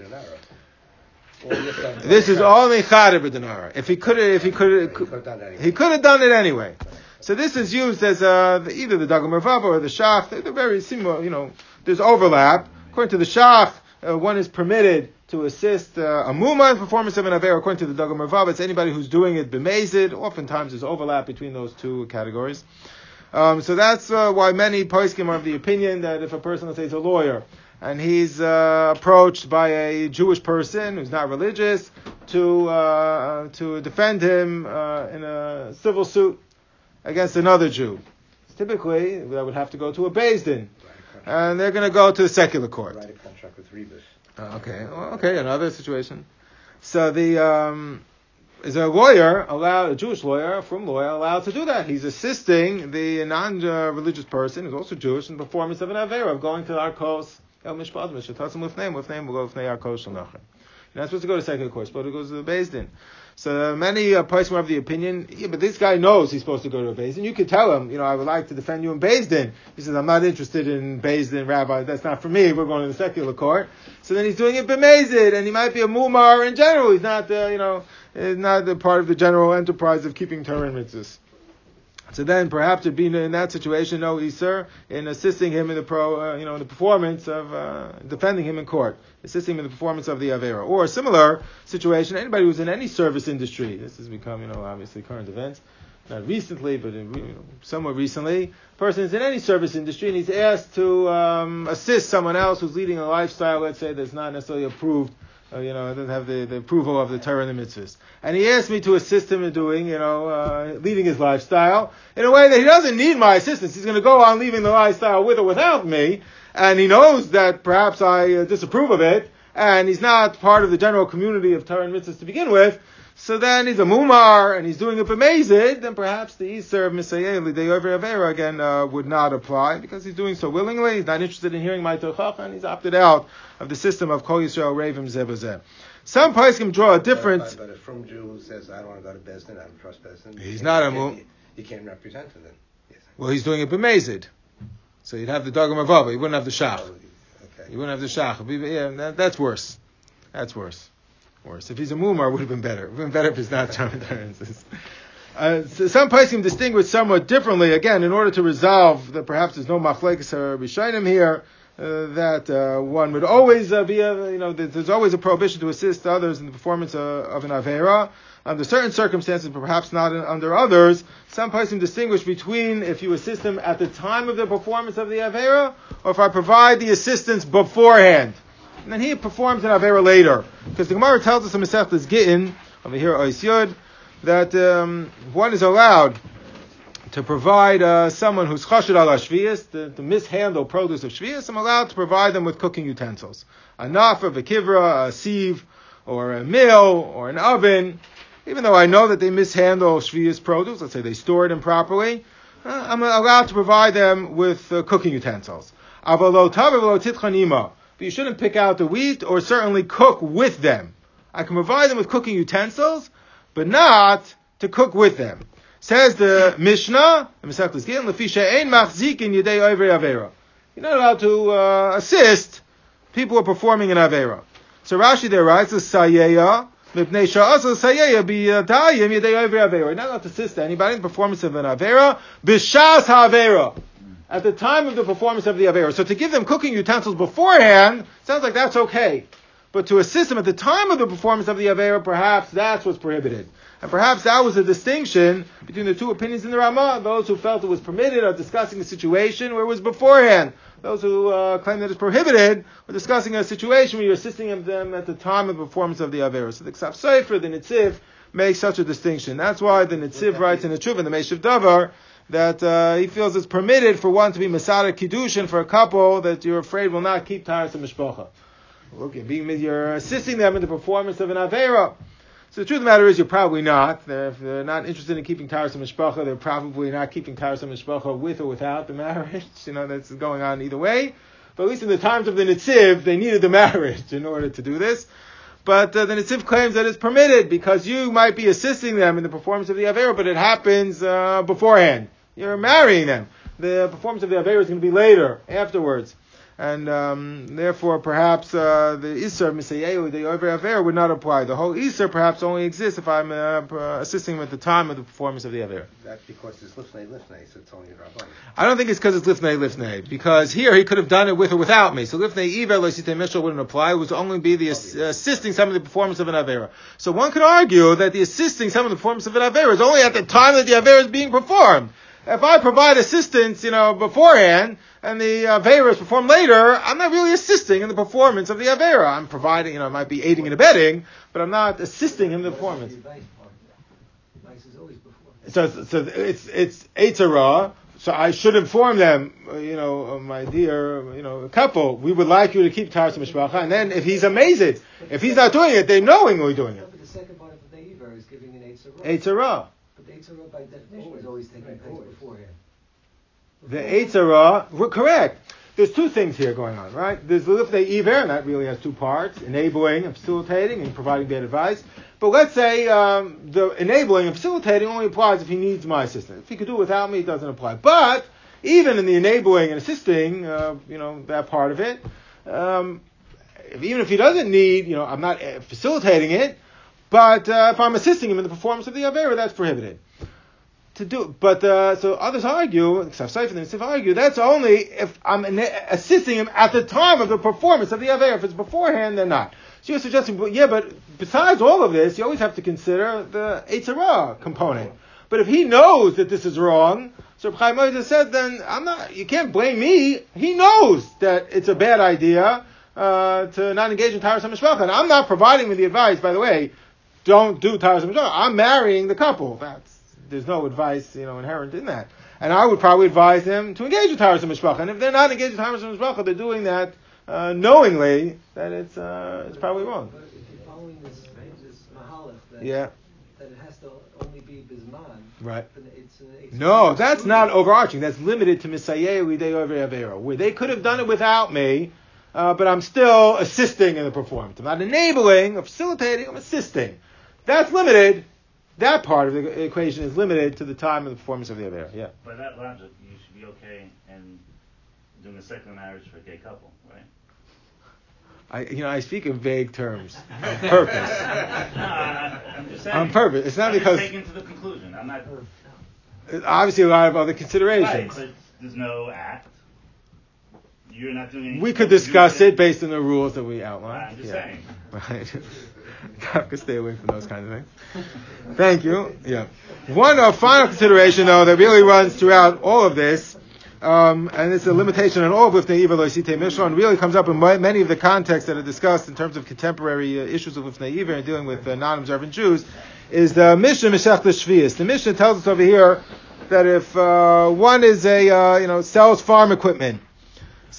This is only Chader b'denara. If he could, if he could, he could have done it anyway. So this is used as uh, the, either the Dagul Mervava or the Shach. They're, they're very similar. You know, there's overlap. According to the Shach, uh, one is permitted to assist uh, a Muma in performance of an Aver. According to the Dagul Mervava, it's anybody who's doing it b'mezid. Oftentimes there's overlap between those two categories. Um, so that's uh, why many poskim are of the opinion that if a person, let's say, is a lawyer, and he's uh, approached by a Jewish person who's not religious to uh, to defend him uh, in a civil suit against another Jew. Typically, that would have to go to a Din, and they're going to go to the secular court. Write a contract with Rebus. Uh, okay, well, okay, another situation. So the um, is a lawyer allowed, a Jewish lawyer from lawyer allowed to do that? He's assisting the non-religious person who's also Jewish in the performance of an avera of going to Arkos El Mishpat Mishatasim with name with name will go with Arkos Shalnachem. You're not supposed to go to second course, but it goes to the Din. So many uh, Poskim have the opinion, yeah, but this guy knows he's supposed to go to a Din. You could tell him, you know, I would like to defend you in Din. He says, I'm not interested in Din, Rabbi. That's not for me. We're going to the secular court. So then he's doing it b'mezid, and he might be a mumar in general. He's not, uh, you know, is not the part of the general enterprise of keeping Torah and mitzvahs. So then, perhaps it'd be in that situation no Isser in assisting him in the pro, uh, you know, in the performance of uh, defending him in court, assisting him in the performance of the avera, or a similar situation. Anybody who's in any service industry, this has become, you know, obviously current events. Not recently, but in, you know, somewhat recently, person is in any service industry and he's asked to um, assist someone else who's leading a lifestyle, let's say, that's not necessarily approved Uh, you know, doesn't have the, the approval of the Torah and the mitzvahs. And he asked me to assist him in doing, you know, uh, leading his lifestyle in a way that he doesn't need my assistance. He's going to go on leaving the lifestyle with or without me, and he knows that perhaps I uh, disapprove of it, and he's not part of the general community of Torah and mitzvahs to begin with. So then he's a mumar and he's doing it b'mezid, then perhaps the Easter of Misayeh L'Deyover Avera again uh, would not apply because he's doing so willingly. He's not interested in hearing my Tochach and he's opted out of the system of Kol Yisrael Ravim Zebazeh. Some Paiskim draw a difference. But, but, if from Jew says, I don't want to go to Bezdin, I don't trust Bezdin. He's not a mum- You, you can't represent him then. Yes. Well, he's doing it b'mezid. So you'd have the Dagul Mervava, you wouldn't have the Shach. Oh, okay. You wouldn't have the Shach. Yeah, that, that's worse. That's worse. Worse. If he's a mumar, would have been better. It would have been better if he's not *laughs* uh, so some Paiskim distinguish somewhat differently. Again, in order to resolve that perhaps there's no machlekes or bishainim here, uh, that uh, one would always uh, be, a, you know, there's always a prohibition to assist others in the performance of an avera. Under certain circumstances, perhaps not in, under others, some Paiskim distinguish between if you assist them at the time of the performance of the avera, or if I provide the assistance beforehand. And then he performs an Avera later. Because the Gemara tells us in Masechtas Gittin, over here, Ois Yud, that um, one is allowed to provide uh, someone who's chashid al shvius, to, to mishandle produce of shvius, I'm allowed to provide them with cooking utensils. A nafa, a kivra, a sieve, or a mill, or an oven. Even though I know that they mishandle shvius produce, let's say they store it improperly, uh, I'm allowed to provide them with uh, cooking utensils. Avalo tav avalo. But you shouldn't pick out the wheat or certainly cook with them. I can provide them with cooking utensils, but not to cook with them. Says the Mishnah, the Masechtas Gittin, "Lefisha ein machzik in yedei ovei avera." You're not allowed to uh, assist people who are performing an avera. So Rashi there writes, "Sayeya mipnei sha'asa sayeya b'yadayim yedei ovei avera." You're not allowed to assist anybody in the performance of an avera b'shas ha'avera at the time of the performance of the Avera. So to give them cooking utensils beforehand, sounds like that's okay. But to assist them at the time of the performance of the Avera, perhaps that's what's prohibited. And perhaps that was a distinction between the two opinions in the Ramah. Those who felt it was permitted are discussing a situation where it was beforehand. Those who uh, claim that it's prohibited were discussing a situation where you're assisting them at the time of the performance of the Avera. So the Ksav Sofer, the Nitziv, makes such a distinction. That's why the Nitziv writes in the Truv, the Meshiv Davar, that uh, he feels it's permitted for one to be Masada Kiddushin for a couple that you're afraid will not keep Taras and Mishpacha. Okay, being you're assisting them in the performance of an Avera. So the truth of the matter is you're probably not. They're, if they're not interested in keeping Taras and Mishpacha, they're probably not keeping Taras and Mishpacha with or without the marriage. *laughs* You know, that's going on either way. But at least in the times of the Nitziv, they needed the marriage in order to do this. But uh, the Nitziv claims that it's permitted because you might be assisting them in the performance of the Avera, but it happens uh, beforehand. You're marrying them. The performance of the Avera is going to be later, afterwards. And um, therefore, perhaps uh, the Isser Misayehu, the Avera, would not apply. The whole Isser perhaps only exists if I'm uh, assisting them at the time of the performance of the Avera. That's because it's lifnei lifnei, so it's only Rabban. I don't think it's because it's Lifnei Lifnei, because here he could have done it with or without me. So Lifnei Iver Losite Mishal wouldn't apply. It would only be the ass- assisting some of the performance of an Avera. So one could argue that the assisting some of the performance of an Avera is only at the time that the Avera is being performed. If I provide assistance, you know, beforehand, and the Avera is performed later, I'm not really assisting in the performance of the Avera. I'm providing, you know, I might be aiding and abetting, but I'm not assisting in the performance. Vice is always before. So, so it's it's Eitzara. So I should inform them, you know, my dear, you know, couple, we would like you to keep Taras Mishpacha. And then if he's amazed, if he's not doing it, they're knowingly doing No, it. but the second part of the Neiver is giving an Eitzah Eitzara. But the Eitzah by definition is always taking place beforehand. The Eitzara, we're correct. There's two things here going on, right? There's the Lifnei Iver, and that really has two parts, enabling and facilitating and providing bad advice. But let's say um, the enabling and facilitating only applies if he needs my assistance. If he could do it without me, it doesn't apply. But even in the enabling and assisting, uh, you know, that part of it, um, if, even if he doesn't need, you know, I'm not uh, facilitating it, but uh, if I'm assisting him in the performance of the Avera, that's prohibited to do. But uh, so others argue, except Seif and Nisif argue, that's only if I'm assisting him at the time of the performance of the Aver. If it's beforehand, then not. So you're suggesting, but yeah, but besides all of this, you always have to consider the Eitzara component. But if he knows that this is wrong, so Chaim Ozer said, then I'm not. You can't blame me. He knows that it's a bad idea. uh, to not engage in Taras HaMishpacha. And I'm not providing with the advice, by the way, don't do Taras HaMishpacha. I'm marrying the couple. That's, there's no advice, you know, inherent in that. And I would probably advise them to engage in Taras HaMishpacha. And if they're not engaged in Taras HaMishpacha, they're doing that uh, knowingly, then it's, uh, it's probably wrong. But if you're following this, this that, Yeah, that it has to only be bisman, right. it's, it's No, that's not overarching. That's limited to Misayeh Lidei Over where they could have done it without me, uh, but I'm still assisting in the performance. I'm not enabling or facilitating, I'm assisting. That's limited. That part of the equation is limited to the time of the performance of the Avera. Yeah. By that logic, you should be okay in doing a second marriage for a gay couple, right? I, you know, I speak in vague terms on purpose. *laughs* No, I- I'm just saying. On purpose. It's not I'm because taking to the conclusion. I'm not. obviously a lot of other Right, considerations. but there's no act. You're not doing anything. We could discuss it based on the rules that we outlined. I'm just yeah. saying. *laughs* Right. *laughs* God could stay away from those kinds of things. Thank you. Yeah. One uh, final consideration, though, that really runs throughout all of this, um, and it's a limitation on all of Lifnei Iver Loisite Mishra, really comes up in ma- many of the contexts that are discussed in terms of contemporary uh, issues of Lifnei Iver and dealing with uh, non-observant Jews, is the Mishnah Meshech Shvius. The Mishnah tells us over here that if uh, one is a, uh, you know, sells farm equipment,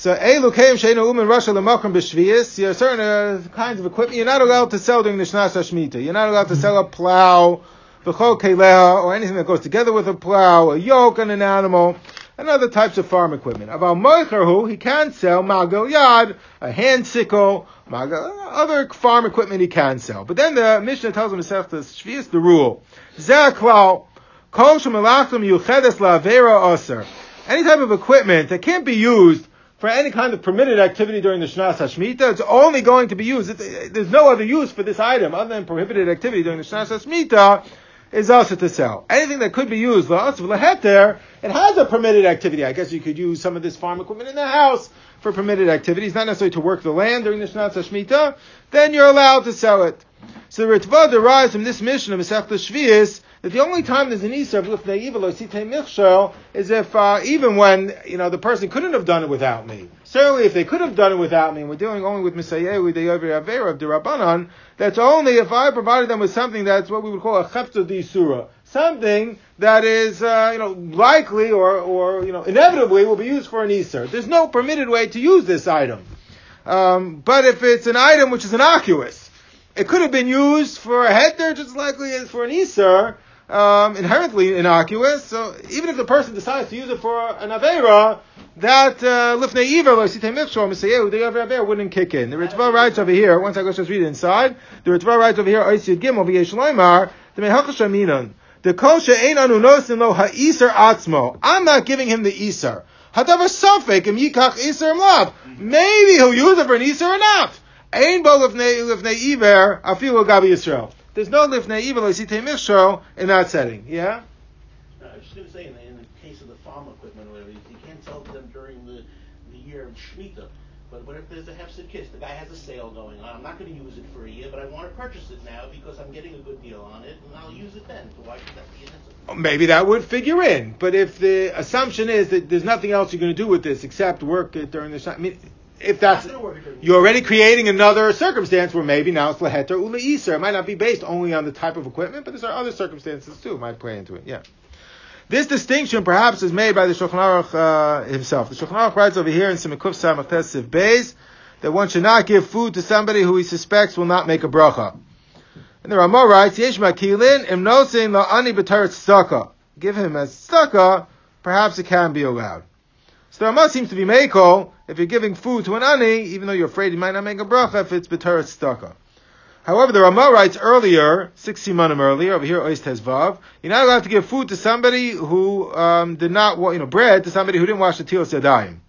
so, Elu Keim Sheinu Umin Russia Lemakram B'Shvius, there certain uh, kinds of equipment you're not allowed to sell during the Shnas HaShmita. You're not allowed to sell a plow, V'chol Keleha, or anything that goes together with a plow, a yoke and an animal, and other types of farm equipment. About Moicherhu, he can sell Magal Yad, a hand sickle, Magal, other farm equipment he can sell. But then the Mishnah tells him to sell the Shvius, the rule. Zeh Klau, Kol Shemelachim Yuchedes La'avera Aser. Any type of equipment that can't be used for any kind of permitted activity during the Shnas Hashmita. It's only going to be used. It's, there's no other use for this item other than prohibited activity during the Shnas Hashmita is also to sell. Anything that could be used, laheter, it has a permitted activity. I guess you could use some of this farm equipment in the house for permitted activities, not necessarily to work the land during the Shnas Hashmita. Then you're allowed to sell it. So the Ritva derives from this mission of Masech Shvius that the only time there's an Isra of Lifnei Iver or Sitei Michshel is if, uh, even when, you know, the person couldn't have done it without me. Certainly if they could have done it without me, and we're dealing only with Misayehu, the Yover of the Rabbanon, that's only if I provided them with something that's what we would call a Chepta di Surah. Something that is, uh, you know, likely or, or, you know, inevitably will be used for an Isra. There's no permitted way to use this item. Um, but if it's an item which is innocuous, it could have been used for a heter just as likely as for an Isra, um, inherently innocuous. So even if the person decides to use it for an avera, that lifnei iver lo sitei michshor misayehu the avera wouldn't kick in. The Ritva writes over here. Once I go just read it inside. The Ritva writes over here. Oisid gimel v'yesh loymar the mehachash aminon. The kol she'ein anu nosin lo ha'isar atzmo. I'm not giving him the isar. Hadavar safek im yikach isar lav. Maybe he'll use it for an isar or not. Ein bo lifnei iver afilu gabi Yisrael. There's no lifnei iver loisitei michshor in that setting. Yeah. No, I was just going to say, in the, in the case of the farm equipment or whatever, you can't sell to them during the, the year of Shemitah. But what if there's a hefsed kiss? The guy has a sale going on. I'm not going to use it for a year, but I want to purchase it now because I'm getting a good deal on it, and I'll use it then. So why should that be an incident? Maybe that would figure in. But if the assumption is that there's nothing else you're going to do with this except work it during the I mean, if that's It's not gonna work during the you're already creating another circumstance where maybe now it's leheter ula iser. It might not be based only on the type of equipment, but there's other circumstances too. Might play into it. Yeah. This distinction perhaps is made by the Shulchan Aruch uh, himself. The Shulchan Aruch writes over here in Simikuf Samach Tesiv Beis that one should not give food to somebody who he suspects will not make a bracha. And the Ramah writes, Yesh makilin im nosin la'ani b'taret tzedakah. Give him a tzedakah, perhaps it can be allowed. So the Ramah seems to be meiko if you're giving food to an ani, even though you're afraid he might not make a bracha if it's b'taret tzedakah. However, the Ramah writes earlier, six simanim earlier, over here, Ois Tezvav, you're not allowed to give food to somebody who um, did not, you know, bread to somebody who didn't wash the tilos yadayim.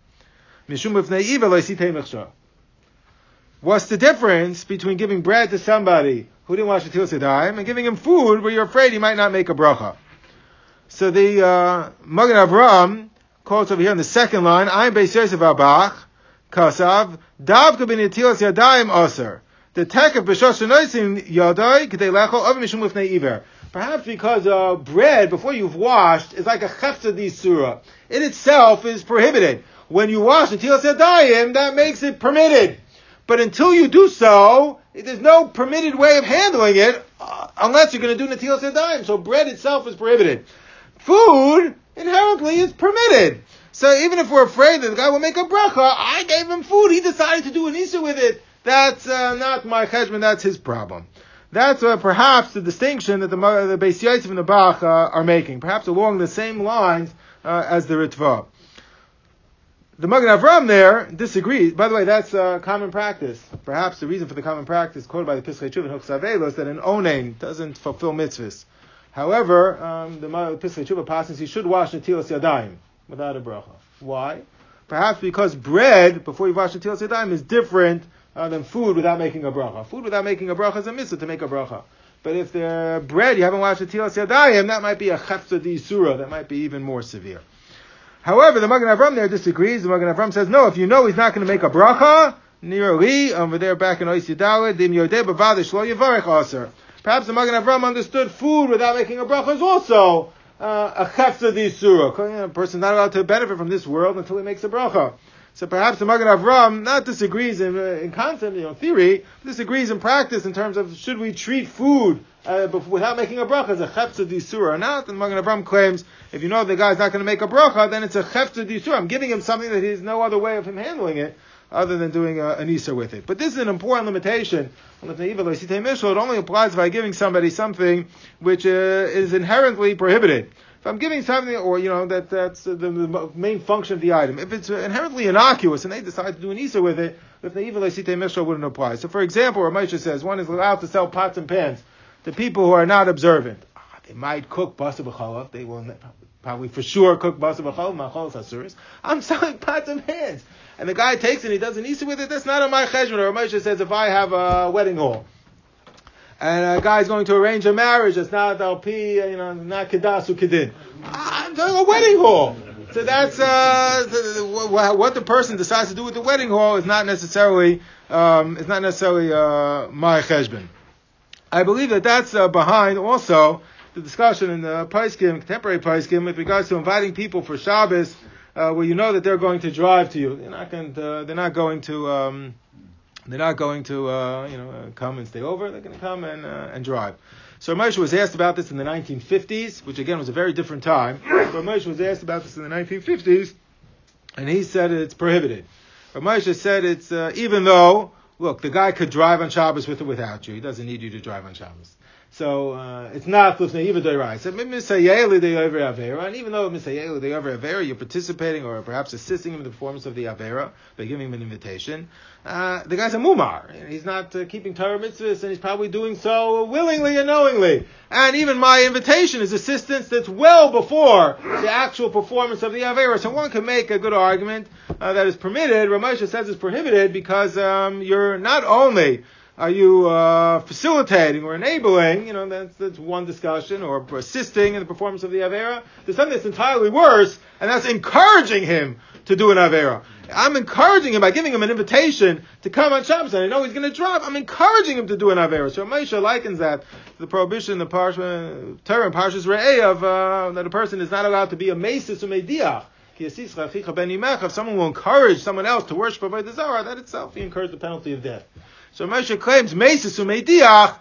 What's the difference between giving bread to somebody who didn't wash the tilos yadayim and giving him food where you're afraid he might not make a bracha? So the uh, Magen Avraham quotes over here in the second line, I'm Beis Yosef Abach, Kasav, Davka bin Yatilas Yadayim Aser. The tek of B'shosh Shenoisim Yadai, K'dei Lechol, Avim Mishum Lifnei Iver. Perhaps because uh, bread, before you've washed, is like a chefta di surah. It itself is prohibited. When you wash the tilas yadayim, that makes it permitted. But until you do so, there's no permitted way of handling it uh, unless you're going to do Natilas Yadayim. So bread itself is prohibited. Food inherently is permitted. So even if we're afraid that the guy will make a bracha, I gave him food. He decided to do an Isa with it. That's uh, not my cheshbon. That's his problem. That's uh, perhaps the distinction that the, the Beis Yosef and the Bach uh, are making, perhaps along the same lines uh, as the Ritva. The Magen Avram there disagrees. By the way, that's a common practice. Perhaps the reason for the common practice quoted by the Pischei Tshuva and Huchsavelos is that an onen doesn't fulfill mitzvahs. However, um, the Pischei Tshuva passes he should wash Natilas Yadayim without a bracha. Why? Perhaps because bread before you wash Natilas Yadayim is different uh, than food without making a bracha. Food without making a bracha is a mitzvah to make a bracha. But if the bread you haven't washed Natilas Yadayim, that might be a chefza di surah. That might be even more severe. However, the Magen Avram there disagrees. The Magen Avram says, no, if you know he's not going to make a bracha, near li, over there back in Oisidala, dim yodeh b'vadish lo yivarech aser. Perhaps the Magen Avram understood food without making a bracha is also uh, a chefza di surah. A person's not allowed to benefit from this world until he makes a bracha. So perhaps the Magen Avram not disagrees in, uh, in concept, you know, theory, disagrees in practice in terms of should we treat food uh, without making a bracha as a chefza di surah or not. And Magen Avram claims if you know the guy's not going to make a bracha, then it's a chefza di surah. I'm giving him something that there's no other way of him handling it other than doing a, an Isa with it. But this is an important limitation. It only applies by giving somebody something which uh, is inherently prohibited. If I'm giving something, or you know, that that's the, the, main function of the item. If it's inherently innocuous and they decide to do an isa with it, if the evil Esite Mishra wouldn't apply. So, for example, Rav Moshe says one is allowed to sell pots and pans to people who are not observant. Ah, they might cook basa b'chalav. They will probably for sure cook basa b'chalav. Machalas hasuris. I'm selling pots and pans, and the guy takes it. and He does an isa with it. That's not on my cheshbon. Or Rav Moshe says if I have a wedding hall and a guy's going to arrange a marriage, it's not LP, you know, not Kedasu Kedin. I'm doing a wedding hall. So that's uh, what the person decides to do with the wedding hall is not necessarily um, is not necessarily uh, my cheshbon. I believe that that's uh, behind also the discussion in the Paiskim, contemporary Paiskim, with regards to inviting people for Shabbos, uh, where you know that they're going to drive to you. They're not going to, they're not going to um, they're not going to, uh, you know, uh, come and stay over. They're going to come and uh, and drive. So Moshe was asked about this in the 1950s, which again was a very different time. But Moshe was asked about this in the 1950s, and he said it's prohibited. But Moshe said it's uh, even though, look, the guy could drive on Shabbos with or without you. He doesn't need you to drive on Shabbos. So uh, it's not lifnei even. So misayeli de over avera, and even though misayeli de over avera, you're participating or perhaps assisting him in the performance of the avera by giving him an invitation. Uh, the guy's a mumar. He's not uh, keeping Torah mitzvahs, and he's probably doing so willingly and knowingly. And even my invitation is assistance that's well before the actual performance of the avera. So one can make a good argument uh, that is permitted. Rav Moshe says it's prohibited because um, you're not only are you uh, facilitating or enabling? You know, that's, that's one discussion, or assisting in the performance of the Avera. There's something that's entirely worse, and that's encouraging him to do an Avera. I'm encouraging him by giving him an invitation to come on Shabbos, and I know he's going to drive. I'm encouraging him to do an Avera. So Moshe likens that to the prohibition the Parsha, Torah Parshas Re'eh of, uh, that a person is not allowed to be a Mesis or Mediach. If someone will encourage someone else to worship Avodah Zarah, that itself he incurs the penalty of death. So Moshe claims Mesis Umediach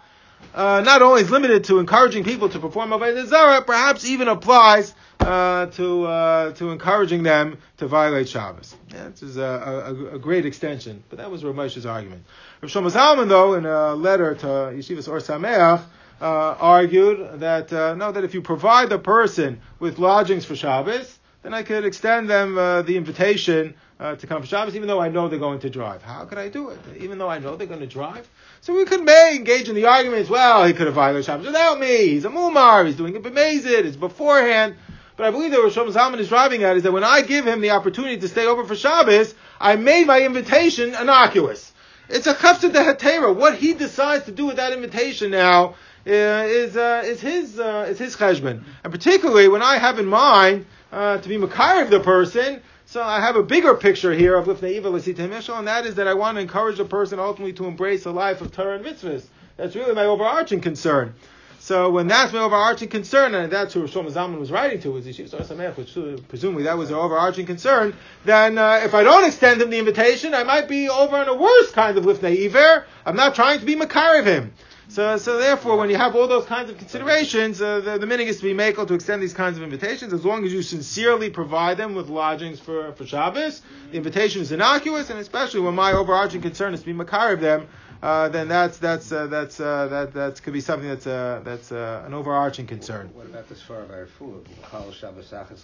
uh, not only is limited to encouraging people to perform Avodah Zarah, perhaps even applies uh, to uh, to encouraging them to violate Shabbos. Yeah, this is a, a, a, great extension, but that was Rav Moshe's argument. Rav Shlomo Zalman, though, in a letter to Yeshivas Or Sameach, uh, argued that uh, no, that if you provide the person with lodgings for Shabbos, then I could extend them uh, the invitation uh, to come for Shabbos, even though I know they're going to drive. How could I do it? Even though I know they're going to drive? So we could may engage in the arguments, well, he could have violated Shabbos without me. He's a mumar. He's doing it b'mezid. It's beforehand. But I believe that what Shlomo Zalman is driving at is that when I give him the opportunity to stay over for Shabbos, I made my invitation innocuous. It's a chafta de hatera. What he decides to do with that invitation now uh, is uh, is his uh, is his cheshbon, and particularly when I have in mind uh, to be makar of the person. So I have a bigger picture here of Lifnei Iver Mishal, and that is that I want to encourage a person ultimately to embrace a life of Torah and mitzvahs. That's really my overarching concern. So when that's my overarching concern, and that's who Shlomo Zalman was writing to, was which uh, presumably that was their overarching concern, then uh, if I don't extend him the invitation, I might be over on a worse kind of lifnei iver. I'm not trying to be makar of him. So, so therefore, when you have all those kinds of considerations, uh, the, the meaning is to be makel to extend these kinds of invitations as long as you sincerely provide them with lodgings for, for Shabbos. The invitation is innocuous, and especially when my overarching concern is to be makar of them, uh, then that's that's uh, that's uh, that that could be something that's uh, that's uh, an overarching concern. What about this far of our food? Chal Shabbos Achas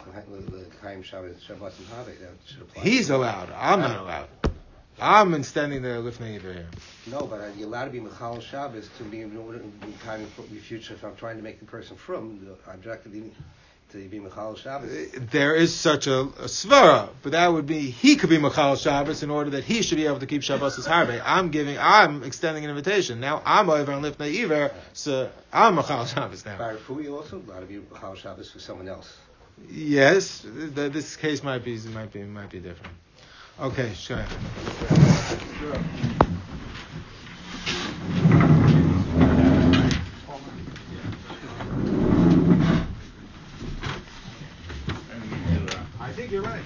Chaim Shabbos Shabbos and Have that should apply. He's allowed. I'm not allowed. I'm extending the lifnei here. No, but are you allowed to be Mechal Shabbos to be in order to be time for the future if I'm trying to make the person from the objective to be Mechal Shabbos? There is such a, a svara, but that would be he could be Mechal Shabbos in order that he should be able to keep Shabbos as harbe. I'm giving, I'm extending an invitation. Now I'm over on lifnei iver, so I'm Mechal Shabbos now. By Rafui also allowed to be Mechal Shabbos for someone else. Yes, th- this case might be might be might be different. Okay, sure. I think you're right.